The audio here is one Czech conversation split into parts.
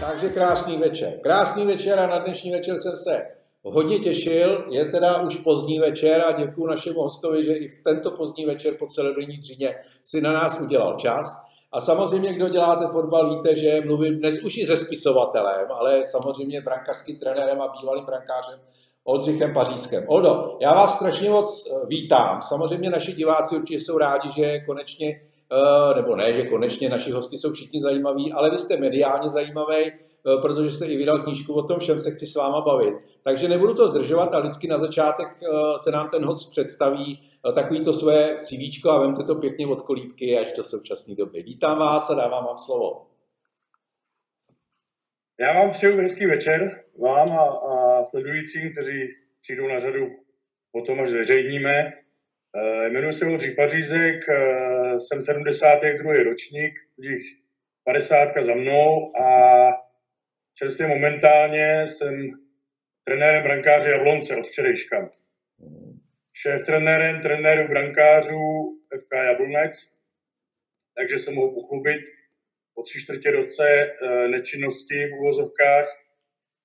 Takže krásný večer. Krásný večer a na dnešní večer jsem se hodně těšil. Je teda už pozdní večer a děkuji našemu hostovi, že i v tento pozdní večer po celodenní dříně si na nás udělal čas. A samozřejmě, kdo děláte fotbal, víte, že mluvím dnes už i se spisovatelem, ale samozřejmě brankářským trenérem a bývalým brankářem Oldřichem Pařízkem. Oldo, já vás strašně moc eh, vítám. Samozřejmě naši diváci určitě jsou rádi, že konečně, eh, nebo ne, že konečně naši hosti jsou všichni zajímaví, ale vy jste mediálně zajímavý, eh, protože jste i vydal knížku o tom všem, se chci s váma bavit. Takže nebudu to zdržovat a vždycky na začátek se nám ten host představí takový to své CV a vemte to pěkně od kolíbky až do současné doby. Vítám vás a dávám vám slovo. Já vám přeju hezký večer vám a, a sledujícím, kteří přijdou na řadu potom, až zveřejníme. E, jmenuji se Oldřich Pařízek, e, jsem 72. ročník, tudíž 50 za mnou a čerstvě momentálně jsem trenérem brankáře Jablonce od včerejška. Šéf trenérem, trenéru brankářů FK Jablonec, takže se mohu pochlubit po tři čtvrtě roce e, nečinnosti v uvozovkách,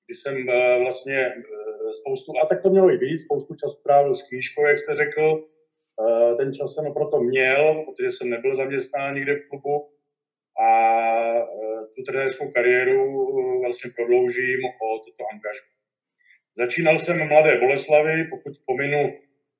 kdy jsem eh, vlastně eh, spoustu, a tak to mělo i být, spoustu času trávil s knížkou, jak jste řekl, eh, ten čas jsem proto měl, protože jsem nebyl zaměstnán nikde v klubu a tu trenérskou kariéru vlastně prodloužím o toto angažu. Začínal jsem mladé Boleslavy, pokud pominu,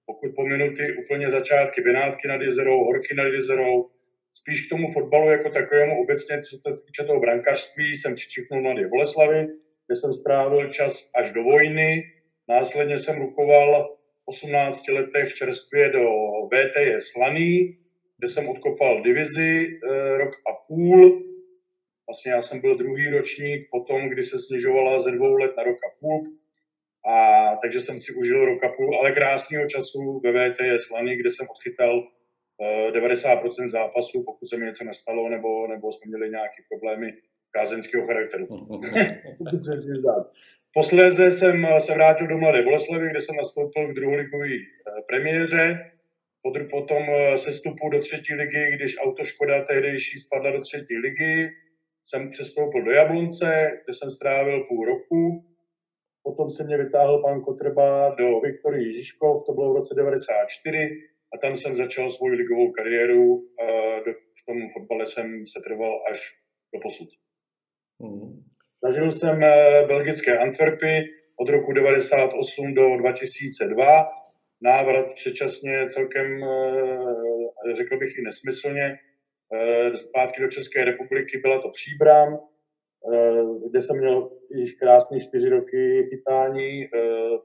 pokud pominu ty úplně začátky Benátky nad Jezerou, Horky nad Jezerou, spíš k tomu fotbalu jako takovému obecně, co se týče toho brankářství, jsem přičipnul mladé Boleslavy, kde jsem strávil čas až do vojny. Následně jsem rukoval v 18 letech čerstvě do VTJ Slaný, kde jsem odkopal divizi e, rok a půl. Vlastně já jsem byl druhý ročník potom, kdy se snižovala ze dvou let na rok a půl. A takže jsem si užil rok a půl, ale krásného času ve VTJ Slaný, kde jsem odchytal 90% e, zápasů, pokud se mi něco nestalo, nebo, nebo jsme měli nějaké problémy kázeňského charakteru. Posléze jsem se vrátil do Mladé Boleslavy, kde jsem nastoupil k druholigové eh, premiéře. Potom eh, se stupu do třetí ligy, když autoškoda tehdejší spadla do třetí ligy, jsem přestoupil do Jablonce, kde jsem strávil půl roku. Potom se mě vytáhl pan Kotrba do Viktorii Žižkov, to bylo v roce 94, a tam jsem začal svou ligovou kariéru. V tom fotbale jsem se trval až do posud. Hmm. Zažil jsem eh, belgické Antwerpy od roku 98 do 2002. Návrat předčasně celkem, eh, řekl bych i nesmyslně, eh, zpátky do České republiky byla to Příbram, kde jsem měl již krásné čtyři roky chytání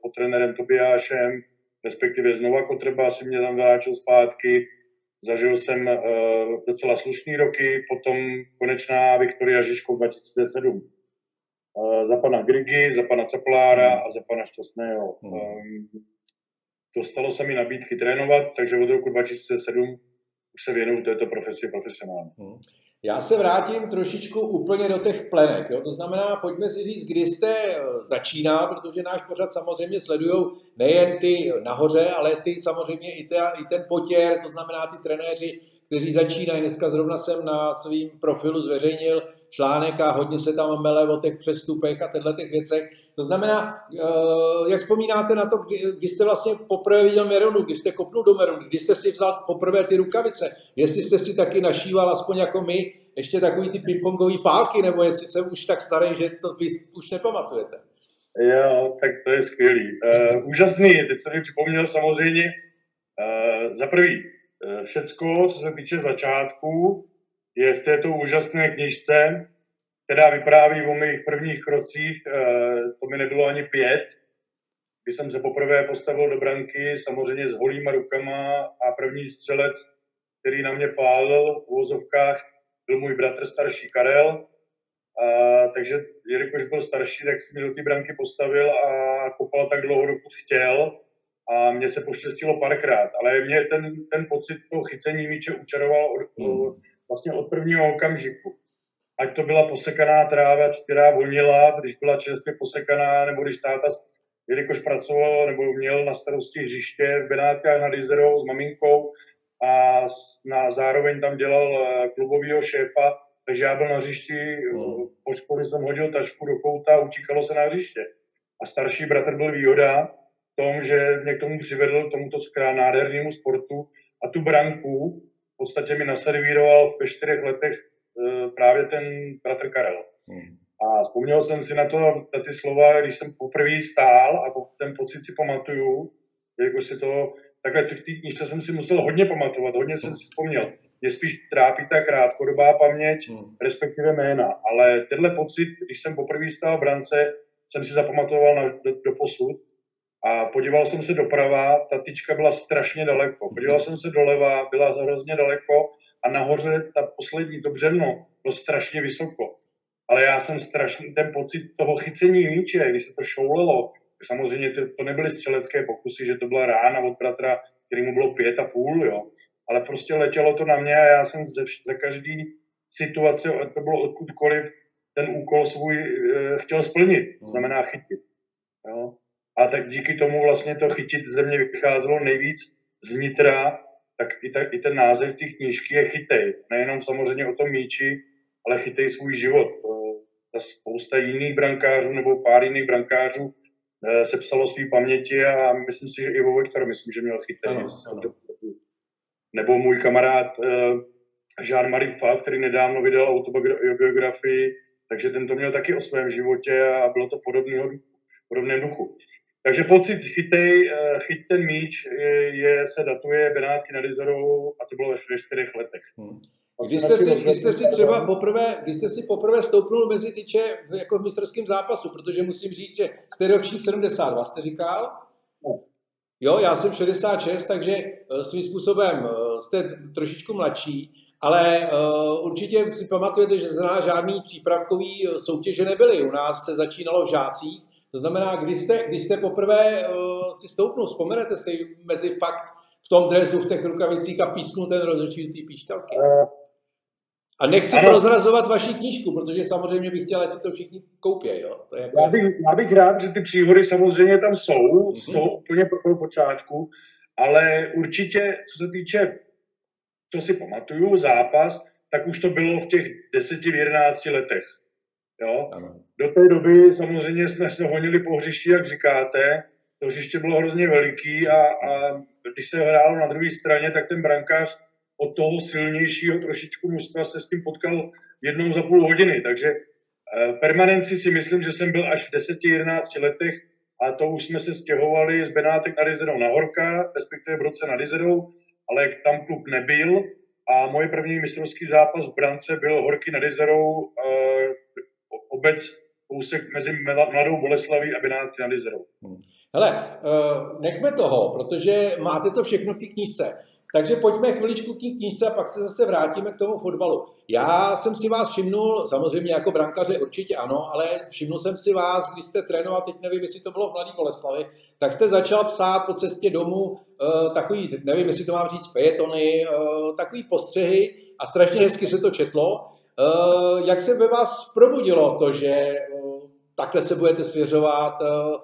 pod trenérem Tobiášem, respektive znova Kotrba si mě tam vrátil zpátky. Zažil jsem uh, docela slušný roky, potom konečná Viktoria Žižkov 2007. Uh, za pana Grigy, za pana Ceplára a za pana Šťastného. Hmm. Um, dostalo se mi nabídky trénovat, takže od roku 2007 už se věnuju této profesi profesionálně. Hmm. Já se vrátím trošičku úplně do těch plenek. Jo? To znamená, pojďme si říct, kdy jste eh, začínal, protože náš pořad samozřejmě sledují nejen ty nahoře, ale ty samozřejmě i, ta, i ten potěr, to znamená ty trenéři, kteří začínají. Dneska zrovna jsem na svém profilu zveřejnil článek a hodně se tam mele o těch přestupech a těchto těch věcech. To znamená, eh, jak vzpomínáte na to, kdy, kdy jste vlastně poprvé viděl Meronu, kdy jste kopnul do Meronu, kdy jste si vzal poprvé ty rukavice, jestli jste si taky našíval, aspoň jako my, ještě takový ty pingpongové pálky, nebo jestli jsem už tak starý, že to vy už nepamatujete. Jo, tak to je skvělý. Uh, úžasný, teď jsem mi připomněl samozřejmě, uh, za prvý, všecko, co se týče začátku, je v této úžasné knižce, která vypráví o mých prvních krocích, eh, to mi nebylo ani pět, kdy jsem se poprvé postavil do branky, samozřejmě s holýma rukama a první střelec, který na mě pálil v vozovkách, byl můj bratr starší Karel, a, takže jelikož byl starší, tak si mi do té branky postavil a kopal tak dlouho, dokud chtěl. A mně se poštěstilo párkrát, ale mě ten, ten pocit toho chycení míče učaroval od, hmm vlastně od prvního okamžiku. Ať to byla posekaná tráva, která vonila, když byla čerstvě posekaná, nebo když táta jelikož pracoval nebo měl na starosti hřiště v Benátkách nad Izerou s maminkou a na, zároveň tam dělal eh, klubového šéfa, takže já byl na hřišti, hmm. po škole jsem hodil tašku do kouta a utíkalo se na hřiště. A starší bratr byl výhoda v tom, že mě k tomu přivedl, tomuto nádhernému sportu a tu branku podstatě mi naservíroval v čtyřech letech e, právě ten bratr Karel. Hmm. A vzpomněl jsem si na to, na ty slova, když jsem poprvé stál a ten pocit si pamatuju, jako si to, takhle v té knižce jsem si musel hodně pamatovat, hodně jsem si vzpomněl. Mě spíš trápí ta krátkodobá paměť, hmm. respektive jména, ale tenhle pocit, když jsem poprvé stál v brance, jsem si zapamatoval na, do, do posud a podíval jsem se doprava, ta tyčka byla strašně daleko. Podíval jsem se doleva, byla hrozně daleko a nahoře ta poslední, to břevno, bylo strašně vysoko ale já jsem strašný, ten pocit toho chycení míče, když se to šoulelo, samozřejmě to, to nebyly střelecké pokusy, že to byla rána od bratra, který mu bylo pět a půl, jo, ale prostě letělo to na mě a já jsem ze, ze každý situace, to bylo odkudkoliv, ten úkol svůj e, chtěl splnit, to znamená chytit. Jo. A tak díky tomu vlastně to chytit ze mě vycházelo nejvíc znitra, tak i, ta, i ten název té knížky je chytej. Nejenom samozřejmě o tom míči, ale chytej svůj život. Ta spousta jiných brankářů nebo pár jiných brankářů eh, se psalo své paměti a myslím si, že i Vojtkar, myslím, že měl chytej. Ano, ano. Nebo můj kamarád eh, Jean-Marie Fa, který nedávno vydal autobiografii, takže ten to měl taky o svém životě a bylo to podobného, podobném duchu. Takže pocit chytej, eh, chyť ten míč je, se datuje Benátky nad Izerou a to bylo ve čtyřech letech. Hmm. Kdy jste, si, kdy jste si třeba poprvé, kdy jste si poprvé stoupnul mezi tyče jako v mistrovském zápasu, protože musím říct, že jste ročník 72, jste říkal? Jo, já jsem 66, takže eh, svým způsobem eh, jste trošičku mladší, ale určitě si pamatujete, že z nás žádný přípravkový soutěže nebyly. U nás se začínalo v žácích, to znamená, kdy jste, kdy jste poprvé uh, si stoupnul, vzpomenete si mezi fakt v tom dresu, v těch rukavicích a písknu ten rozhodčí ty píšťalky? A nechci ano. prozrazovat vaši knížku, protože samozřejmě bych chtěl, ať si to všichni koupí. Jo? To je jako já, bych, já bych rád, že ty příhody samozřejmě tam jsou, mm-hmm. toho úplně pro počátku, ale určitě, co se týče, co si pamatuju, zápas, tak už to bylo v těch 10-11 letech. Jo? Ano. Do té doby samozřejmě jsme se honili po hřišti, jak říkáte, to hřiště bylo hrozně veliký a, a když se hrálo na druhé straně, tak ten brankář od toho silnějšího trošičku mužstva se s tím potkal jednou za půl hodiny. Takže eh, permanenci si myslím, že jsem byl až v 10-11 letech a to už jsme se stěhovali z Benátek nad Jezerou na Horka, respektive v roce nad Jezerou, ale tam klub nebyl a moje první mistrovský zápas v brance byl Horky nad Jezerou, eh, obec kousek mezi Mladou Boleslaví a Benátky nad Jezerou. Hmm. Hele, uh, nechme toho, protože máte to všechno v té knížce. Takže pojďme chviličku k knížce a pak se zase vrátíme k tomu fotbalu. Já jsem si vás všimnul, samozřejmě jako brankaře určitě ano, ale všimnul jsem si vás, když jste trénoval, teď nevím, jestli to bylo v Mladý Boleslavi, tak jste začal psát po cestě domů uh, takový, nevím, jestli to mám říct, fejetony, uh, takový postřehy a strašně hezky se to četlo. Uh, jak se ve vás probudilo to, že takhle se budete svěřovat, uh,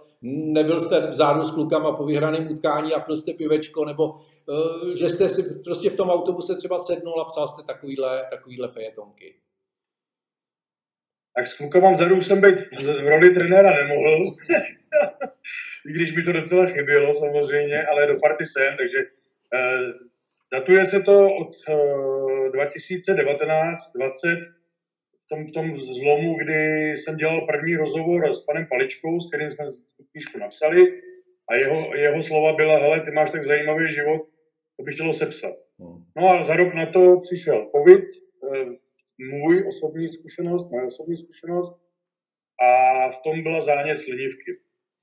nebyl jste vzadu s klukama po vyhraném utkání a prostě pivečko, nebo Eh, že jste si prostě v tom autobuse třeba sednul a psal jste takovýhle, takovýhle fejetonky? Tak s klukama vzadu jsem být v roli trenéra nemohl, i když mi to docela chybělo samozřejmě, ale do party jsem, takže eh, datuje se to od eh, 2019-20 v tom, v tom zlomu, kdy jsem dělal první rozhovor s panem Paličkou, s kterým jsme tu knížku napsali a jeho, jeho slova byla, hele, ty máš tak zajímavý život, to by chtělo sepsat. Hmm. No a za rok na to přišel covid, eh, můj osobní zkušenost, moje osobní zkušenost a v tom byla zánět slinivky.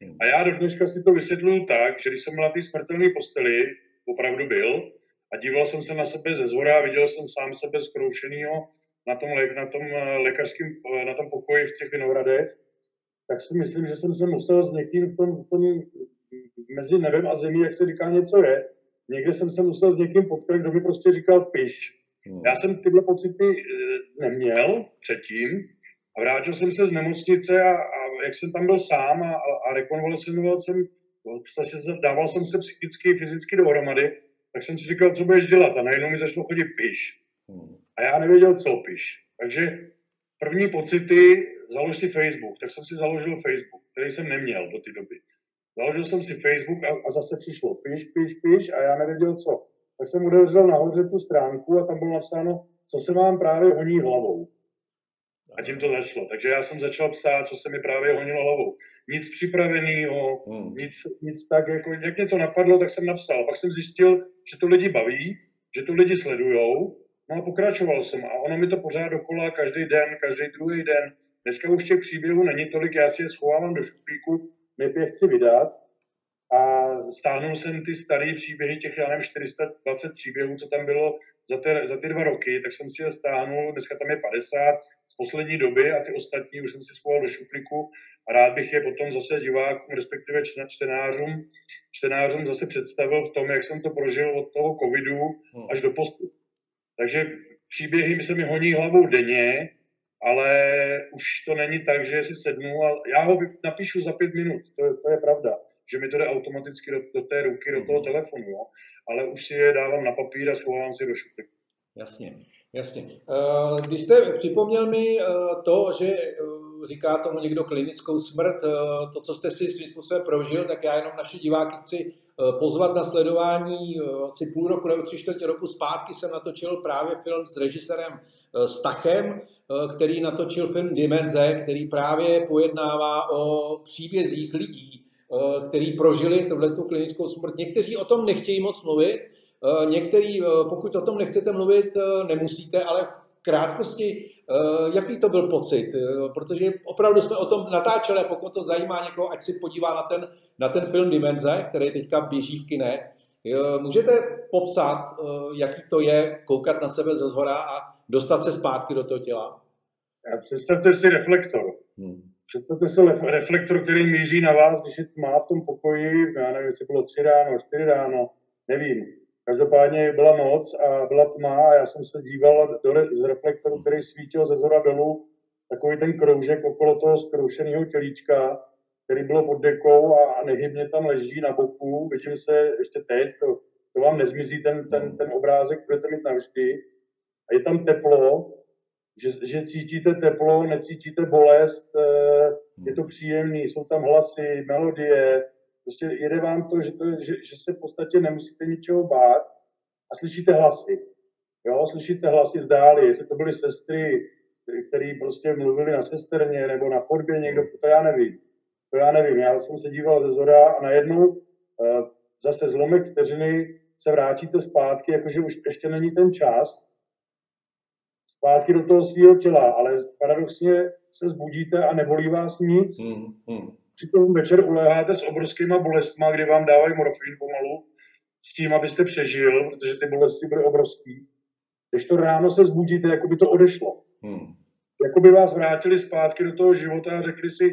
Hmm. A já do dneška si to vysvětluju tak, že když jsem byl na té smrtelné posteli, opravdu byl, a díval jsem se na sebe ze zhora, viděl jsem sám sebe zkroušenýho na tom, na tom eh, lékařském, eh, na tom pokoji v těch vinohradech, tak si myslím, že jsem se musel s někým v tom, v tom mezi nebem a zemí, jak se říká, něco je, někde jsem se musel s někým potkat, kdo mi prostě říkal piš. Hmm. Já jsem tyhle pocity eh, neměl předtím a vrátil jsem se z nemocnice a, a jak jsem tam byl sám a, a rekonvalescenoval jsem, dával jsem se psychicky, fyzicky dohromady, tak jsem si říkal, co budeš dělat a najednou mi začalo chodit piš. Hmm. A já nevěděl, co piš. Takže první pocity, založ si Facebook, tak jsem si založil Facebook, který jsem neměl do té doby. Založil jsem si Facebook a, a zase přišlo piš, piš, piš a já nevěděl co. Tak jsem otevřel nahoře tu stránku a tam bylo napsáno, co se vám právě honí hlavou. A tím to začalo. Takže já jsem začal psát, co se mi právě honilo hlavou. Nic připraveného, hmm. nic, nic tak, jako, jak mě to napadlo, tak jsem napsal. Pak jsem zjistil, že to lidi baví, že to lidi sledujou, no a pokračoval jsem. A ono mi to pořád dokola každý den, každý druhý den. Dneska už těch příběhů není tolik, já si je schovávám do šuplíku, my je chci vydat. A stáhnul jsem ty staré příběhy, těch, já nevím, 420 příběhů, co tam bylo za ty, za ty dva roky, tak jsem si je stáhnul, dneska tam je 50, z poslední doby a ty ostatní už jsem si schoval do šuplíku a rád bych je potom zase divákům, respektive čtenářům, čtenářům zase představil v tom, jak jsem to prožil od toho covidu hmm. až do postu. Takže příběhy mi se mi honí hlavou denně, ale už to není tak, že si sednu a já ho napíšu za pět minut, to je, to je pravda, že mi to jde automaticky do, do té ruky, do toho hmm. telefonu, jo? ale už si je dávám na papír a schovám si do šuplíku. Jasně. Jasně. Eh, když jste připomněl mi eh, to, že eh, říká tomu někdo klinickou smrt, to, co jste si svým způsobem prožil, tak já jenom naše diváky chci pozvat na sledování asi půl roku nebo tři čtvrtě roku zpátky jsem natočil právě film s režisérem Stachem, který natočil film Dimenze, který právě pojednává o příbězích lidí, který prožili tohletu klinickou smrt. Někteří o tom nechtějí moc mluvit, Eh, eh, pokud o tom nechcete mluvit, eh, nemusíte, ale v krátkosti, jaký to byl pocit? Protože opravdu jsme o tom natáčeli a pokud to zajímá někoho, ať si podívá na ten, na ten film Dimenze, který teďka běží v kine. Můžete popsat, jaký to je koukat na sebe ze zhora a dostat se zpátky do toho těla? Představte si reflektor. Hmm. Představte si reflektor, který míří na vás, když je má v tom pokoji, já nevím, jestli bylo tři ráno, čtyři ráno, nevím Každopádně byla noc a byla tma a já jsem se díval do, z reflektoru, který svítil ze zhora dolů, takový ten kroužek okolo toho zkroušeného tělíčka, který bylo pod dekou a nehybně tam leží na boku. Vidím se ještě teď, to, to vám nezmizí ten, ten, ten obrázek, budete mít navždy. A je tam teplo, že, že cítíte teplo, necítíte bolest, eh, je to příjemný, jsou tam hlasy, melodie, Prostě jede vám to, že, to, že, že se v podstatě nemusíte ničeho bát a slyšíte hlasy. Jo, slyšíte hlasy z dály, jestli to byly sestry, které prostě mluvili na sesterně nebo na chodbě někdo, to já nevím. To já nevím, já jsem se díval ze zora a najednou uh, zase zlomek vteřiny se vrátíte zpátky, jakože už ještě není ten čas, zpátky do toho svého těla, ale paradoxně se zbudíte a nebolí vás nic. Hmm, hmm přitom večer uléháte s obrovskýma bolestma, kdy vám dávají morfín pomalu, s tím, abyste přežil, protože ty bolesti byly obrovský. Když to ráno se zbudíte, jako by to odešlo. Hmm. Jako by vás vrátili zpátky do toho života a řekli si,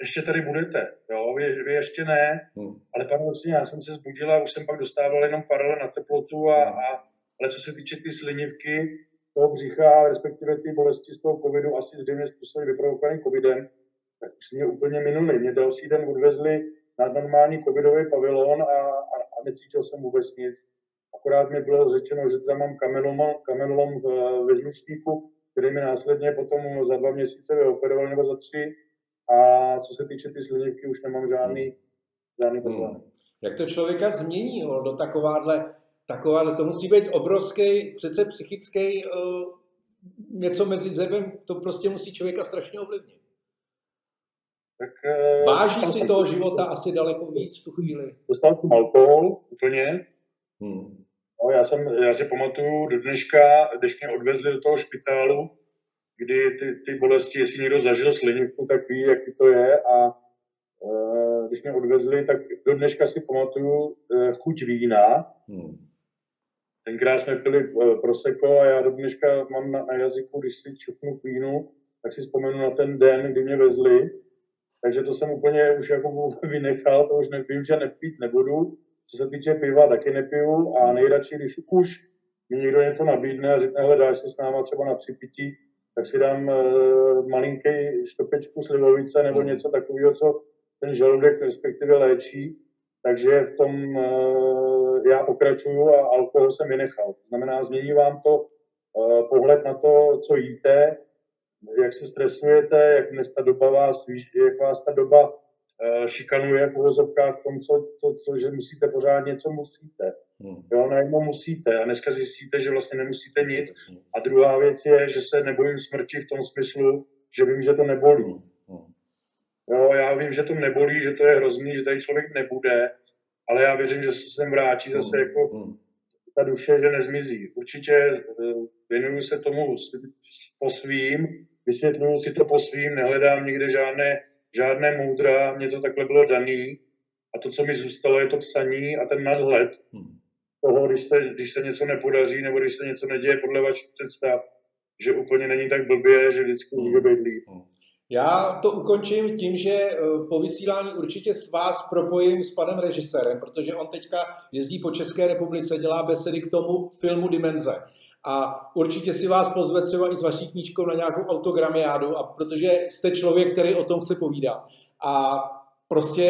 ještě tady budete, jo, vy, vy ještě ne, hmm. ale paradoxně já jsem se zbudila, už jsem pak dostával jenom paralel na teplotu, a, hmm. a, ale co se týče ty slinivky, toho břicha, respektive ty bolesti z toho covidu, asi zřejmě způsobem vyprovokovaný covidem, tak už mě úplně minuli. Mě další den odvezli na normální covidový pavilon a, a, a necítil jsem vůbec nic. Akorát mi bylo řečeno, že tam mám kamenolom, kamenolom v, ve žlučníku, který mi následně potom za dva měsíce vyoperoval nebo za tři. A co se týče ty slinivky, už nemám žádný, žádný problém. Hmm. Jak to člověka změní jo, do takováhle, takováhle, to musí být obrovský, přece psychický, uh, něco mezi zebem, to prostě musí člověka strašně ovlivnit. Tak, eh, Váží si toho života asi daleko víc v tu chvíli. Dostal jsem alkohol úplně. Hmm. No, já, jsem, já si pamatuju do dneška, když mě odvezli do toho špitálu, kdy ty, ty bolesti, jestli někdo zažil slinivku, tak ví, jaký to je. A e, když mě odvezli, tak do dneška si pamatuju e, chuť vína. Hmm. Tenkrát jsme pili e, proseko a já do dneška mám na, na jazyku, když si čupnu vínu, tak si vzpomenu na ten den, kdy mě vezli takže to jsem úplně už jako vynechal, to už nevím, že nepít nebudu. Co se týče piva, taky nepiju a nejradši, když už mi někdo něco nabídne a řekne, hele, dáš si s náma třeba na tři pití, tak si dám uh, malinký štopečku slivovice nebo hmm. něco takového, co ten žaludek respektive léčí. Takže v tom uh, já pokračuju a alkohol jsem vynechal. To znamená, změní vám to uh, pohled na to, co jíte, jak se stresujete, jak dnes ta doba vás, jak vás ta doba uh, šikanuje v uvozovkách v tom, co, co, co, že musíte pořád něco musíte. Hmm. Jo, najednou musíte a dneska zjistíte, že vlastně nemusíte nic. A druhá věc je, že se nebojím smrti v tom smyslu, že vím, že to nebolí. Hmm. hmm. Jo, já vím, že to nebolí, že to je hrozný, že tady člověk nebude, ale já věřím, že se sem vrátí zase hmm. jako hmm. ta duše, že nezmizí. Určitě eh, věnuju se tomu po svým, vysvětluju si to po svým, nehledám nikde žádné, žádné moudra, mně to takhle bylo daný a to, co mi zůstalo, je to psaní a ten nadhled hmm. toho, když se, když se něco nepodaří nebo když se něco neděje podle vašich představ, že úplně není tak blbě, že vždycky může být líp. Hmm. Já to ukončím tím, že eh, po vysílání určitě s vás propojím s panem režisérem, protože on teďka jezdí po České republice, dělá besedy k tomu filmu Dimenze. A určitě si vás pozve třeba i s vaší knížkou na nějakou autogramiádu, a protože jste člověk, který o tom chce povídat. A prostě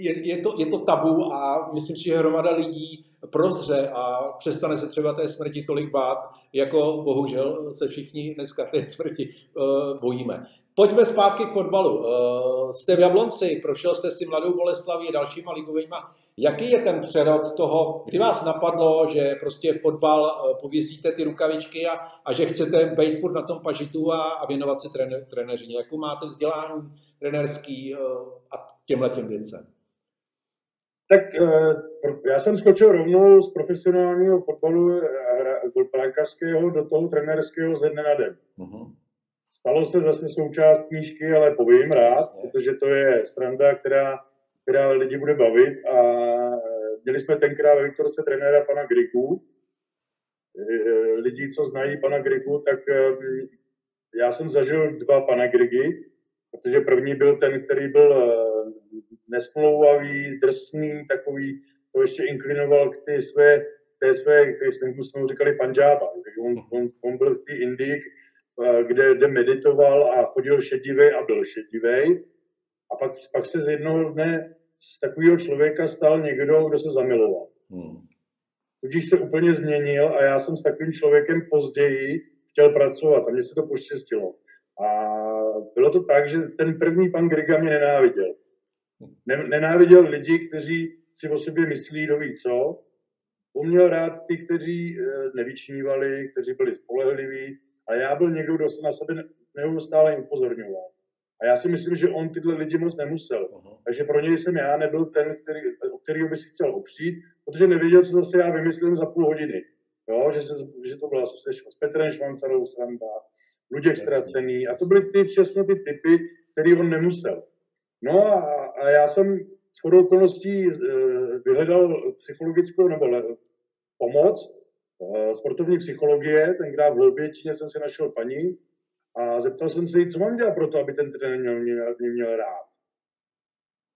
je, je, to, je to tabu a myslím si, že hromada lidí prozře a přestane se třeba té smrti tolik bát, jako bohužel se všichni dneska té smrti uh, bojíme. Pojďme zpátky k fotbalu. Uh, jste v Jablonci, prošel jste si Mladou Boleslaví a dalšíma ligovými. Jaký je ten přerod toho, kdy vás napadlo, že prostě fotbal uh, pověsíte ty rukavičky a, a že chcete být furt na tom pažitu a, a věnovat se trené, trenéřině? Jakou máte vzdělání trenérský uh, a těmhle těm věcem? Tak já jsem skočil rovnou z profesionálního fotbalu brankářského do toho trenérského ze dne na den. Uh-huh. Stalo se zase součást knížky, ale povím rád, protože to je sranda, která, která lidi bude bavit. A měli jsme tenkrát ve Viktorce trenéra pana Griku. Lidi, co znají pana Griku, tak hm, já jsem zažil dva pana Grigy, protože první byl ten, který byl hm, nesmlouvavý, drsný, takový, to ještě inklinoval k té své, té své, které jsme mu říkali Panjába. Takže on, on, on byl v té Indii, Eh, kde, kde meditoval a chodil šedivej a byl šedivej. A pak, pak se z jednoho dne z takového člověka stal někdo, kdo se zamiloval. Hmm. Tudíž se úplně změnil a já jsem s takovým člověkem později chtěl pracovat a mně se to poštěstilo. A bylo to tak, že ten první pan Griga mě nenáviděl. Ne, nenáviděl lidi, kteří si o sobě myslí, kdo ví co. Uměl rád ty, kteří eh, nevyčnívali, kteří byli spolehliví, a já byl někdo, kdo se na sebe neustále upozorňoval. A já si myslím, že on tyhle lidi moc nemusel. Uh-huh. Takže pro něj jsem já nebyl ten, který, o kterého by si chtěl opřít, protože nevěděl, co zase já vymyslím za půl hodiny. Jo, že, se, že to byla se, s Petrem Švancarou sranda, Luděk Ztracený. A to byly ty, přesně ty typy, který on nemusel. No a, a já jsem s chodou okolností e, vyhledal psychologickou nebo le, pomoc Eh, sportovní psychologie, tenkrát v Hloubětíně jsem si našel paní a zeptal jsem se jí, co mám dělat pro to, aby ten trenér měl, měl, mě měl rád.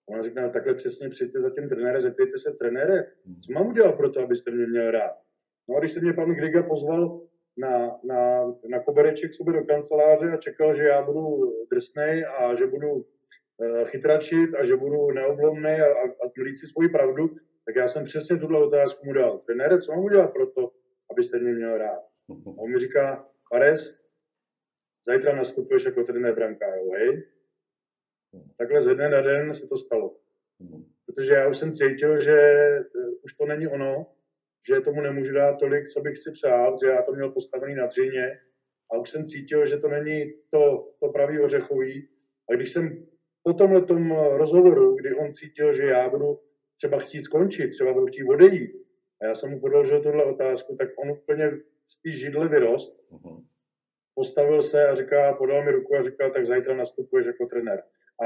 Ona říká, takhle přesně přijďte za tím trenérem, zeptejte se trenére, co mám udělat pro to, abyste mě měl rád. No a když se mě pan Griga pozval na, na, na kobereček sobě do kanceláře a čekal, že já budu drsnej a že budu uh, chytračit a že budu neoblomný a, a, a si svoji pravdu, tak já jsem přesně tuhle otázku mu dal. Trenére, co mám udělat pro to, abyste mě měl rád. A on mi říká, Pares, zítra nastupuješ jako trenér brankářů, hej? Takhle ze dne na den se to stalo. Protože já už jsem cítil, že eh, už to není ono, že tomu nemůžu dát tolik, co bych si přál, že já to měl postavený na dřině a už jsem cítil, že to není to, to pravý ořechový. A když jsem po tomhle rozhovoru, kdy on cítil, že já budu třeba chtít skončit, třeba budu chtít odejít, a já jsem mu podložil tuhle otázku, tak on úplně z té židle vyrost, uh-huh. Postavil se a říká, podal mi ruku a říká, tak zítra nastupuješ jako trenér. A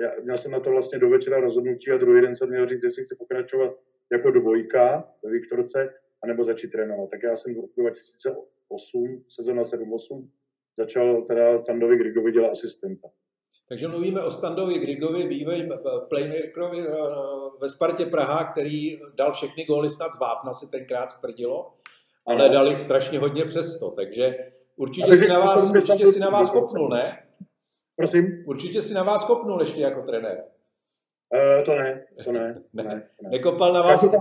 já, měl jsem na to vlastně do večera rozhodnutí a druhý den jsem měl říct, jestli chci pokračovat jako dvojka ve Viktorce, anebo začít trénovat. Tak já jsem v roku 2008, sezona 7-8, začal teda Standovi Grigovi dělat asistenta. Takže mluvíme o Standovi Grigovi, vývoj playmakerovi eh, ve Spartě Praha, který dal všechny góly snad z Vápna, si tenkrát tvrdilo, ale dal jich strašně hodně přesto. Takže určitě si na vás, určitě si na vás kopnul, ne? Prosím? Určitě si na vás kopnul ještě jako trenér. Uh, to ne, to ne. ne, ne, ne. Nekopal na vás? Já si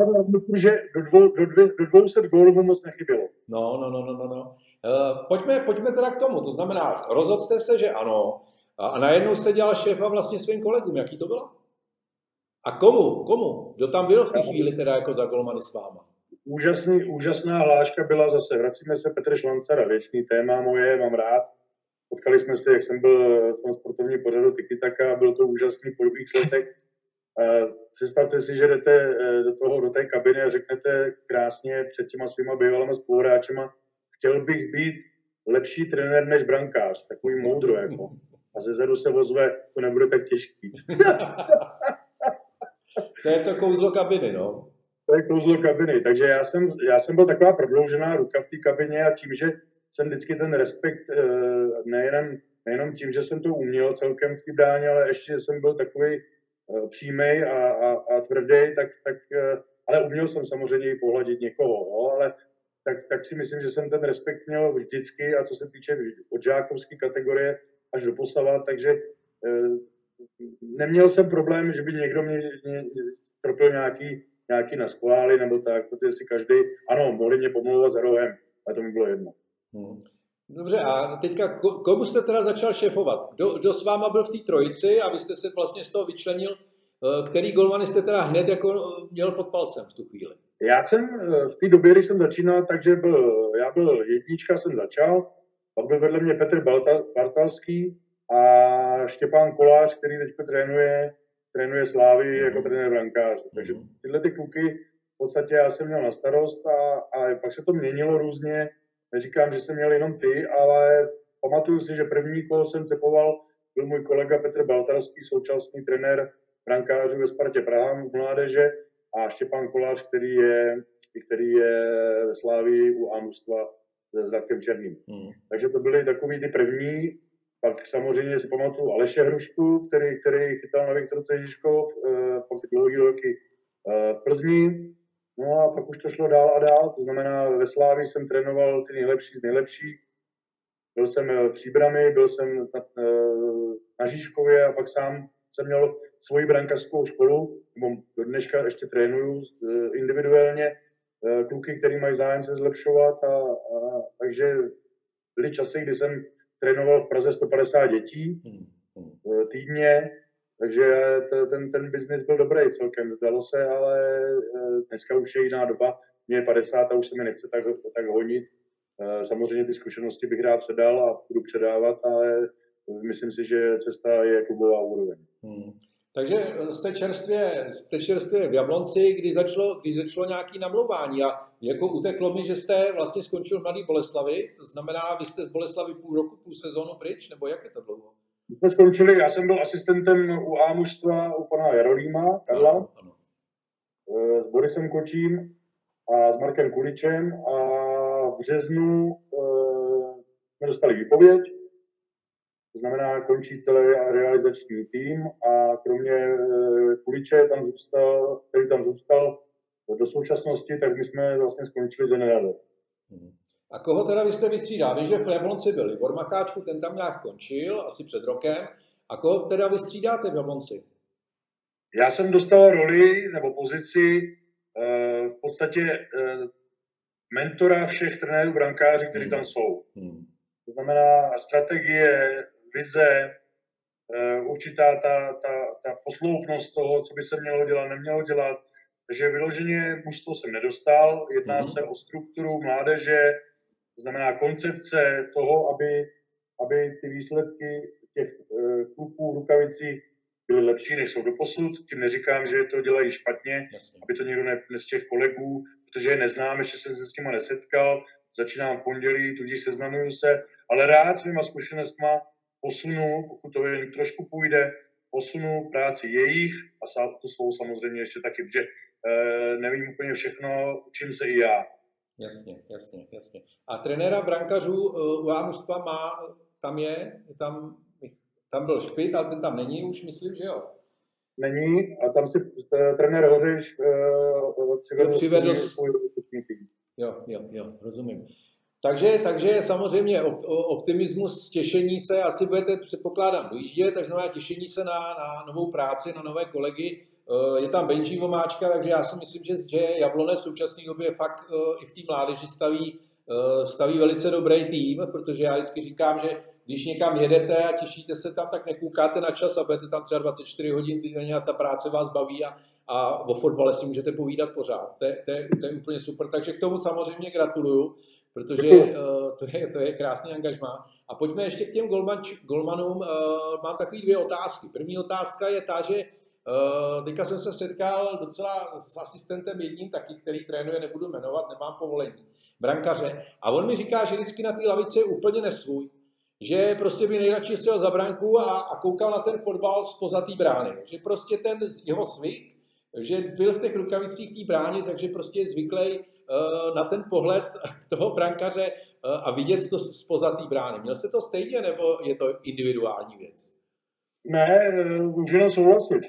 že do, dvou, do, dvě, do 200 gólů mu moc nechybělo. No, no, no, no, no. no. Uh, pojďme, pojďme teda k tomu. To znamená, rozhodl jste se, že ano, a, a najednou jste dělal šéfa vlastně svým kolegům. Jaký to bylo? A komu? Komu? Kdo tam byl v té chvíli teda jako za golmany s váma? Úžasný, úžasná hláška byla zase. Vracíme se Petr Švancara, věčný téma moje, mám rád. Potkali jsme se, jak jsem byl v tom sportovním pořadu Tikitaka, byl to úžasný po dlouhých letech. Představte si, že jdete eh, do, toho, do té kabiny a řeknete krásně před těma svýma bývalými spoluhráčema, chtěl bych být lepší trenér než brankář, takový moudro jako. A ze zadu se ozve, to nebude tak těžký. to je to kouzlo kabiny, no. To je kouzlo kabiny, takže já jsem, já jsem byl taková prodloužená ruka v té kabině a tím, že jsem vždycky ten respekt eh, nejenom, nejenom tím, že jsem to uměl celkem v té bráně, ale ještě jsem byl takový Eh, přímý a, a, a tvrdý, tak, tak, eh, ale uměl jsem samozřejmě i pohladit někoho, jo, ale tak, tak si myslím, že jsem ten respekt měl vždycky a co se týče od žákovské kategorie až do posava, takže neměl jsem problém, že by někdo mě, mě tropil nějaký, nějaký naskvály nebo tak, protože si každý, ano, mohli mě pomlouvat za rohem, ale to mi bylo jedno. Hmm. Dobře, a teďka komu jste teda začal šéfovat? Kdo, kdo s váma byl v té trojici a vy jste se vlastně z toho vyčlenil? Eh, který golmany jste teda hned jako eh, měl pod palcem v tu chvíli? Já jsem eh, v té době, když jsem začínal, takže byl, já byl jednička, jsem začal, pak byl vedle mě Petr Bartalský a Štěpán Kolář, který teď trénuje, trénuje Slávy mm. jako trenér brankář. Takže mhm. tyhle ty kluky v podstatě já jsem měl na starost a, a pak se to měnilo různě Neříkám, že jsem měl jenom ty, ale pamatuju si, že první, koho jsem cepoval, byl můj kolega Petr Baltarský, současný trenér brankářů ve Spartě Praha v mládeže a Štěpán Kolář, který je, který je ve Slávii u Amustva s Zlatkem Černým. Hmm. Takže to byly takový ty první. Pak samozřejmě si pamatuju Aleše Hrušku, který, který chytal na Viktorce Ježiškov, eh, pak dlouhý roky eh, Plzni. No a pak už to šlo dál a dál, to znamená ve Slávi jsem trénoval ty nejlepší z nejlepších. Byl jsem eh, v Příbrami, byl jsem na, eh, na Žižkově a pak sám jsem měl svoji brankařskou školu, nebo do dneška ještě trénuju eh, individuálně kluky, který mají zájem se zlepšovat a, a takže byly časy, kdy jsem trénoval v Praze 150 dětí hmm, hmm. týdně, takže ten, ten biznis byl dobrý celkem, zdalo se, ale eh, dneska už je jiná doba. Mě je 50 a už se mi nechce tak, tak honit. Eh, samozřejmě ty zkušenosti bych rád předal a budu předávat, ale myslím si, že cesta je klubová úroveň. Hmm. Takže jste čerstvě, jste čerstvě v Jablonci, kdy začalo, kdy začalo nějaké namlouvání a jako uteklo mi, že jste vlastně skončil v Mladý Boleslavi, to znamená, vy jste z Boleslavy půl roku, půl sezónu pryč, nebo jak je to dlouho? My jsme skončili, já jsem byl asistentem u A mužstva u pana Jarolíma, Karla, ano, ano. Eh, s Borisem Kočím a s Markem Kuličem a v březnu uh, jsme dostali výpověď, to znamená, končí celý realizační tým a kromě uh, Kuliče tam zůstal, který tam zůstal do současnosti, tak my jsme vlastně skončili s Hmm. A koho teda vy jste vystřídal? Vím, že v Jablonci byl Libor Macháčku, ten tam nějak skončil, asi před rokem. A koho teda vystřídáte v Jablonci? Já jsem dostal roli nebo pozici eh, v podstatě eh, mentora všech trenérů brankářů, kteří hmm. tam jsou. Hmm. To znamená strategie, vize, eh, určitá ta, ta, ta posloupnost toho, co by se mělo dělat, nemělo dělat. Takže vyloženě mužstvo jsem nedostal. Jedná hmm. se o strukturu mládeže, znamená koncepce toho, aby, aby ty výsledky těch uh, kluků v rukavici byly lepší, než jsou do posud. Tím neříkám, že to dělají špatně, Jasně. aby to někdo ne, ne z těch kolegů, protože je neznám, ještě jsem se s nimi nesetkal, začínám v pondělí, tudíž seznamuju se, ale rád svýma zkušenostma posunu, pokud to jen trošku půjde, posunu práci jejich a tu svou samozřejmě ještě taky, protože e, nevím úplně všechno, učím se i já. Jasně, jasně, jasně. A trenéra brankařů uh, u Ámužstva má, tam je, tam, tam byl Špit, ale ten tam není už, myslím, že jo? Není a tam si uh, trenér Hořeš uh, přivedl, přivedl svůj, svůj Jo, jo, jo, rozumím. Takže, takže samozřejmě optimismus, těšení se, asi budete, předpokládám, dojíždět, takže znamená těšení se na, na novou práci, na nové kolegy. Eh, je tam Benji Vomáčka, takže já si myslím, že, že Jablonec v současné době fakt eh, i v té mládeži staví, eh, staví velice dobrý tým, protože já vždycky říkám, že když někam jedete a těšíte se tam, tak nekoukáte na čas a budete tam třeba 24 hodin denně a ta práce vás baví a, a o fotbale si můžete povídat pořád. To to, to je úplně super. Takže k tomu samozřejmě gratuluju, protože uh, to, je, to je krásný angažmá. A pojďme ještě k těm golman, golmanům. Uh, mám takové dvě otázky. První otázka je ta, že uh, teďka jsem se setkal docela s asistentem jedním taky, který trénuje, nebudu jmenovat, nemám povolení, brankaře. A on mi říká, že vždycky na té lavici je úplně nesvůj že prostě by nejradši stěl za branku a, a koukal na ten fotbal z pozatý brány. Že prostě ten jeho zvyk, že byl v těch rukavicích té brány, takže prostě je zvyklý na ten pohled toho brankaře uh, a vidět to z pozatý brány. Měl jste to stejně, nebo je to individuální věc? Ne, můžu jenom souhlasit.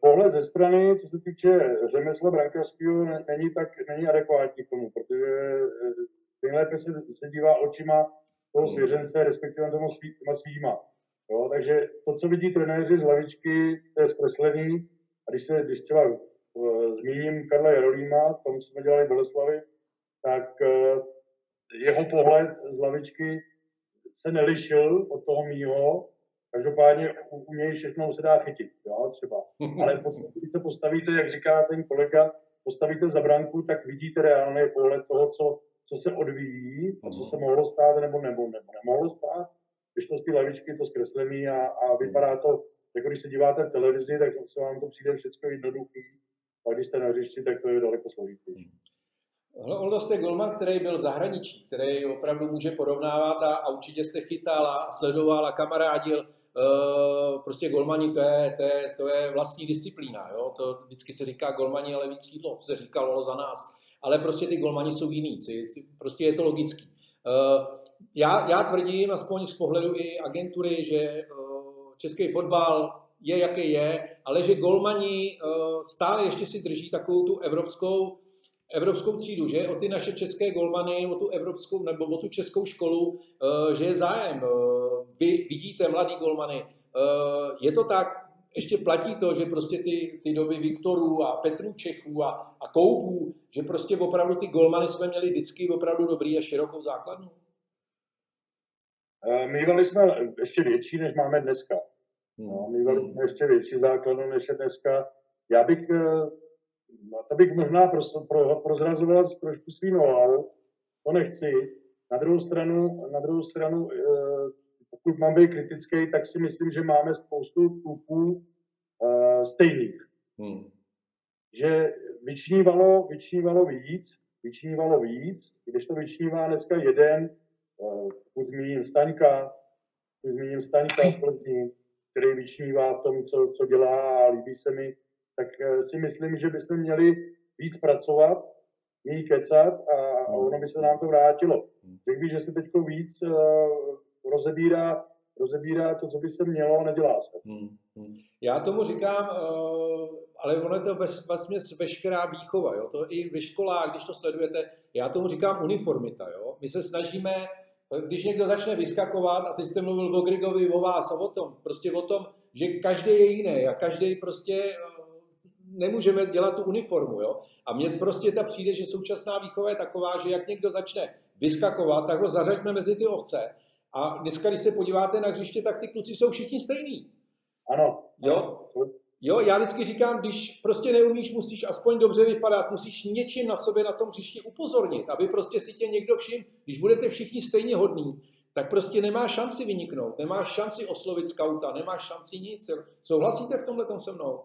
Pohled ze strany, co se týče řemesla brankářského, není, tak, není adekvátní k tomu, protože nejlépe se, se dívá očima toho svěřence, respektive tomu svý, svýma. Jo, takže to, co vidí trenéři z lavičky, to je zkreslený. A když se, když třeba zmíním Karla Jarolíma, tom jsme dělali Boleslavy, tak uh, jeho pohled z lavičky se nelišil od toho mýho, Každopádně u, u něj všechno se dá chytit, jo, třeba. Ale když se postavíte, jak říká ten kolega, postavíte za branku, tak vidíte reálný pohled toho, co, co se odvíjí a co se mohlo stát nebo, nebo, nebo nemohlo stát. Když to z té lavičky to zkreslený a, a vypadá to, jako když se díváte v televizi, tak se vám to přijde všechno jednoduchý, a když jste na hřišti, tak to je daleko složitější. Oldo jste golman, který byl v zahraničí, který opravdu může porovnávat a, a určitě jste chytal a sledoval a kamarádil. Uh, prostě golmani to je, to, je, to je vlastní disciplína. Jo? To vždycky se říká golmani ale levý křídlo, to se říkalo za nás ale prostě ty golmani jsou jiný, prostě je to logický. Eh, já, já tvrdím, aspoň z pohledu i agentury, že eh, český fotbal je, jaký je, ale že golmani eh, stále ještě si drží takovou tu evropskou, evropskou třídu, že o ty naše české golmany, o tu evropskou nebo o tu českou školu, že je zájem. Vy vidíte mladý golmany. Je to tak, ještě platí to, že prostě ty, ty doby Viktorů a Petrů Čechů a, a Koubů, že prostě opravdu ty golmany jsme měli vždycky opravdu dobrý a širokou základnu? Eh, mývali jsme ještě větší, než máme dneska. Hmm. No, mývali jsme ještě větší základnu, než je dneska. Já bych, eh, no, to bych možná pro, pro, prozrazoval trošku svým know to nechci. Na druhou stranu, na druhou stranu eh, pokud mám být kritický, tak si myslím, že máme spoustu kluků uh, stejných. Hmm. Že vyčnívalo, vyčnívalo víc, vyčnívalo víc, když to vyčnívá dneska jeden, uh, pokud zmíním Staňka, pokud zmíním Staňka v Plzni, který vyčnívá v tom, co, co dělá a líbí se mi, tak uh, si myslím, že bychom měli víc pracovat, méně kecat a, a ono by se nám to vrátilo. Hmm. Řekl bych, že se teď víc uh, rozebírá, rozebírá to, co by se mělo a nedělá se. Hmm, hmm. Já tomu říkám, uh, ale ono je to vlastně veškerá výchova, jo? to i ve školách, když to sledujete, já tomu říkám uniformita. Jo? My se snažíme, když někdo začne vyskakovat, a teď jste mluvil o Grigovi, o vás a o tom, prostě o tom, že každý je jiný a každý prostě uh, nemůžeme dělat tu uniformu. Jo? A mně prostě ta přijde, že současná výchova je taková, že jak někdo začne vyskakovat, tak ho zařaďme mezi ty ovce a dneska, když se podíváte na hřiště, tak ty kluci jsou všichni stejní. Ano. Jo? Jo, já vždycky říkám, když prostě neumíš, musíš aspoň dobře vypadat, musíš něčím na sobě na tom hřišti upozornit, aby prostě si tě někdo všim, když budete všichni stejně hodní, tak prostě nemá šanci vyniknout, nemáš šanci oslovit skauta, nemáš šanci nic. Souhlasíte v tomhle se mnou?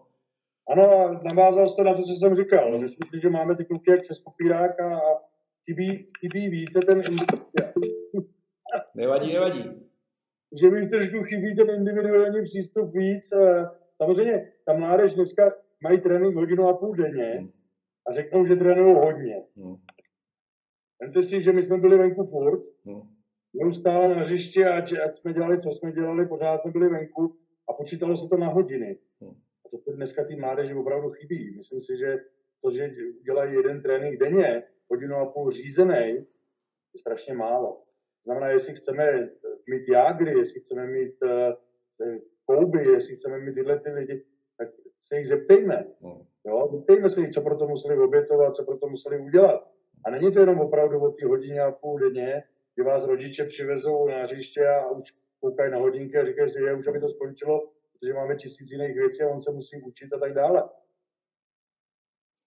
Ano, navázal jste na to, co jsem říkal. Myslím si, že máme ty kluky jak Českopírák a chybí, chybí více ten Nevadí, nevadí. Že mi trošku chybí ten individuální přístup víc. Samozřejmě ta mládež dneska mají trénink hodinu a půl denně hmm. a řeknou, že trénují hodně. Hmm. Vemte si, že my jsme byli venku furt, hmm. neustále na hřišti a ať jsme dělali, co jsme dělali, pořád jsme byli venku a počítalo se to na hodiny. A to dneska ty mládeži opravdu chybí. Myslím si, že to, že dělají jeden trénink denně, hodinu a půl řízený, je strašně málo. To znamená, jestli chceme mít jágry, jestli chceme mít uh, kouby, jestli chceme mít tyhle ty lidi, tak se jich zeptejme. Hmm. Jo? Zeptejme se jich, co pro to museli obětovat, co pro to museli udělat. A není to jenom opravdu o té hodině a půl denně, kdy vás rodiče přivezou na hřiště a už koukají na hodinky a říkají si, že už aby to skončilo, protože máme tisíc jiných věcí a on se musí učit a tak dále.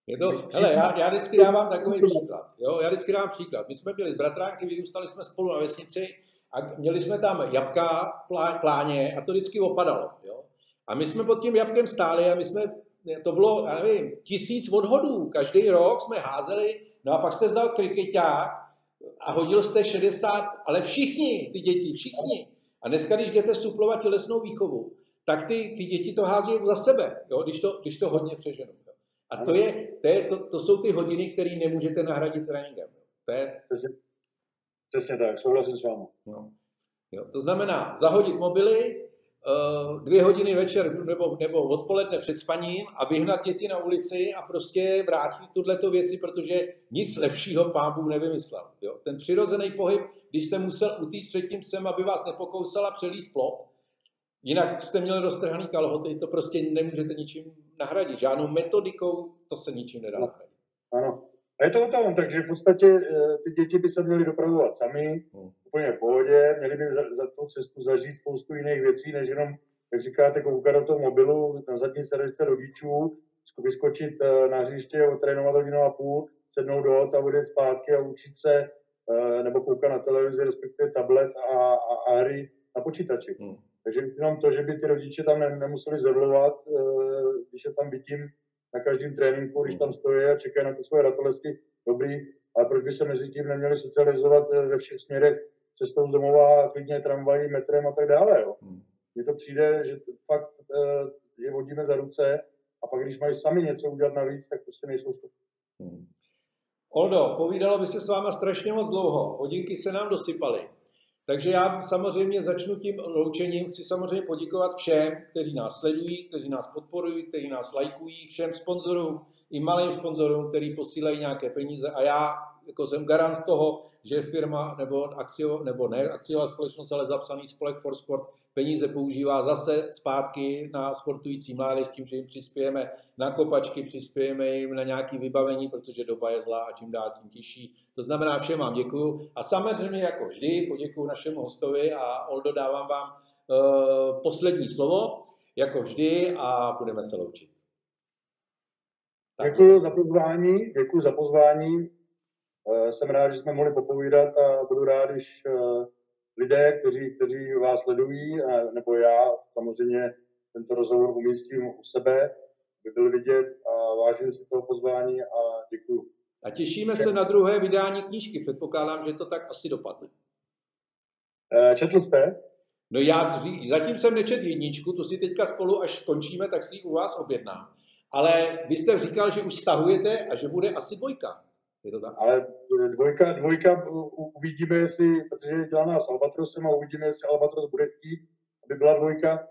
Je to, hele, já, já vždycky dávám takový příklad. Jo? Já vždycky dávám příklad. My jsme byli z bratránky, vyrůstali jsme spolu na vesnici a měli jsme tam jabka plá, pláně a to vždycky opadalo. Jo? A my jsme pod tím jabkem stáli a my jsme, to bylo, já nevím, tisíc odhodů. Každý rok jsme házeli, no a pak jste vzal krikeťák a hodil jste 60, ale všichni, ty děti, všichni. A dneska, když jdete suplovat tělesnou výchovu, tak ty, ty děti to hází za sebe, jo? Když, to, když to hodně přeženou. A to, je, to, je, to, to jsou ty hodiny, které nemůžete nahradit tréninkem. To je... Přesně, přesně tak, souhlasím s vámi. No. Jo, to znamená zahodit mobily, dvě hodiny večer nebo, nebo odpoledne před spaním a vyhnat děti na ulici a prostě vrátit tuto věci, protože nic lepšího pán Bůh nevymyslel. Jo? Ten přirozený pohyb, když jste musel utíct před tím psem, aby vás nepokousala přelíst plot, Jinak jste měli roztrhaný kalhoty, to prostě nemůžete ničím nahradit. Žádnou metodikou to se ničím nedá no. nahradit. Ano. A je to o tom, takže v podstatě eh, ty děti by se měly dopravovat sami, hmm. úplně v pohodě, měli by za, za tu cestu zažít spoustu jiných věcí, než jenom, jak říkáte, koukat do toho mobilu na zadní sedačce rodičů, vyskočit eh, na hřiště, otrénovat hodinu a půl, sednout do a odjet zpátky a učit se, eh, nebo koukat na televizi, respektive tablet a, a, a hry na počítači. Hmm. Takže jenom to, že by ty rodiče tam nemuseli zerlovat, eh, když je tam bytím na každém tréninku, když tam stojí a čekají na ty svoje ratolesky, dobrý, ale proč by se mezi tím neměli socializovat eh, ve všech směrech cestou z domova, klidně tramvají, metrem a tak dále. Jo. Hmm. Mně to přijde, že fakt eh, je vodíme za ruce a pak, když mají sami něco udělat navíc, tak prostě nejsou schopni. Hmm. Oldo, povídalo by se s váma strašně moc dlouho. Hodinky se nám dosypaly. Takže já samozřejmě začnu tím loučením. Chci samozřejmě poděkovat všem, kteří nás sledují, kteří nás podporují, kteří nás lajkují, všem sponzorům, i malým sponzorům, kteří posílají nějaké peníze. A já jako jsem garant toho, že firma nebo, akcio, nebo ne akciová společnost, ale zapsaný spolek for Sport peníze používá zase zpátky na sportující mládež, tím, že jim přispějeme na kopačky, přispějeme jim na nějaké vybavení, protože doba je zlá a čím dál tím těžší. To znamená, všem vám děkuju a samozřejmě jako vždy poděkuju našemu hostovi a Oldo dávám vám uh, poslední slovo, jako vždy a budeme se loučit. Děkuji za pozvání, děkuji za pozvání. Uh, jsem rád, že jsme mohli popovídat a budu rád, když uh, lidé, kteří, kteří vás sledují, nebo já samozřejmě tento rozhovor umístím u sebe, by byl vidět a vážím si toho pozvání a děkuji. A těšíme se na druhé vydání knížky. Předpokládám, že to tak asi dopadne. Eh, četl jste? No já zatím jsem nečet jedničku, to si teďka spolu, až skončíme, tak si ji u vás objednám. Ale vy jste říkal, že už stahujete a že bude asi dvojka. Je to tak? Ale dvojka, dvojka uvidíme, jestli, protože je dělaná s Albatrosem a uvidíme, jestli Albatros bude chtít, aby byla dvojka.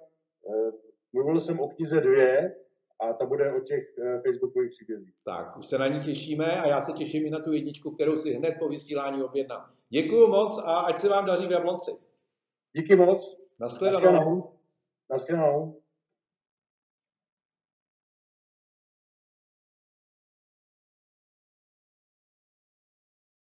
Eh, mluvil jsem o knize dvě a ta bude o těch eh, facebookových příbězích. Tak, už se na ní těšíme a já se těším i na tu jedničku, kterou si hned po vysílání objednám. Děkuji moc a ať se vám daří v Jablonci. Díky moc. Naschledanou. Naschledanou.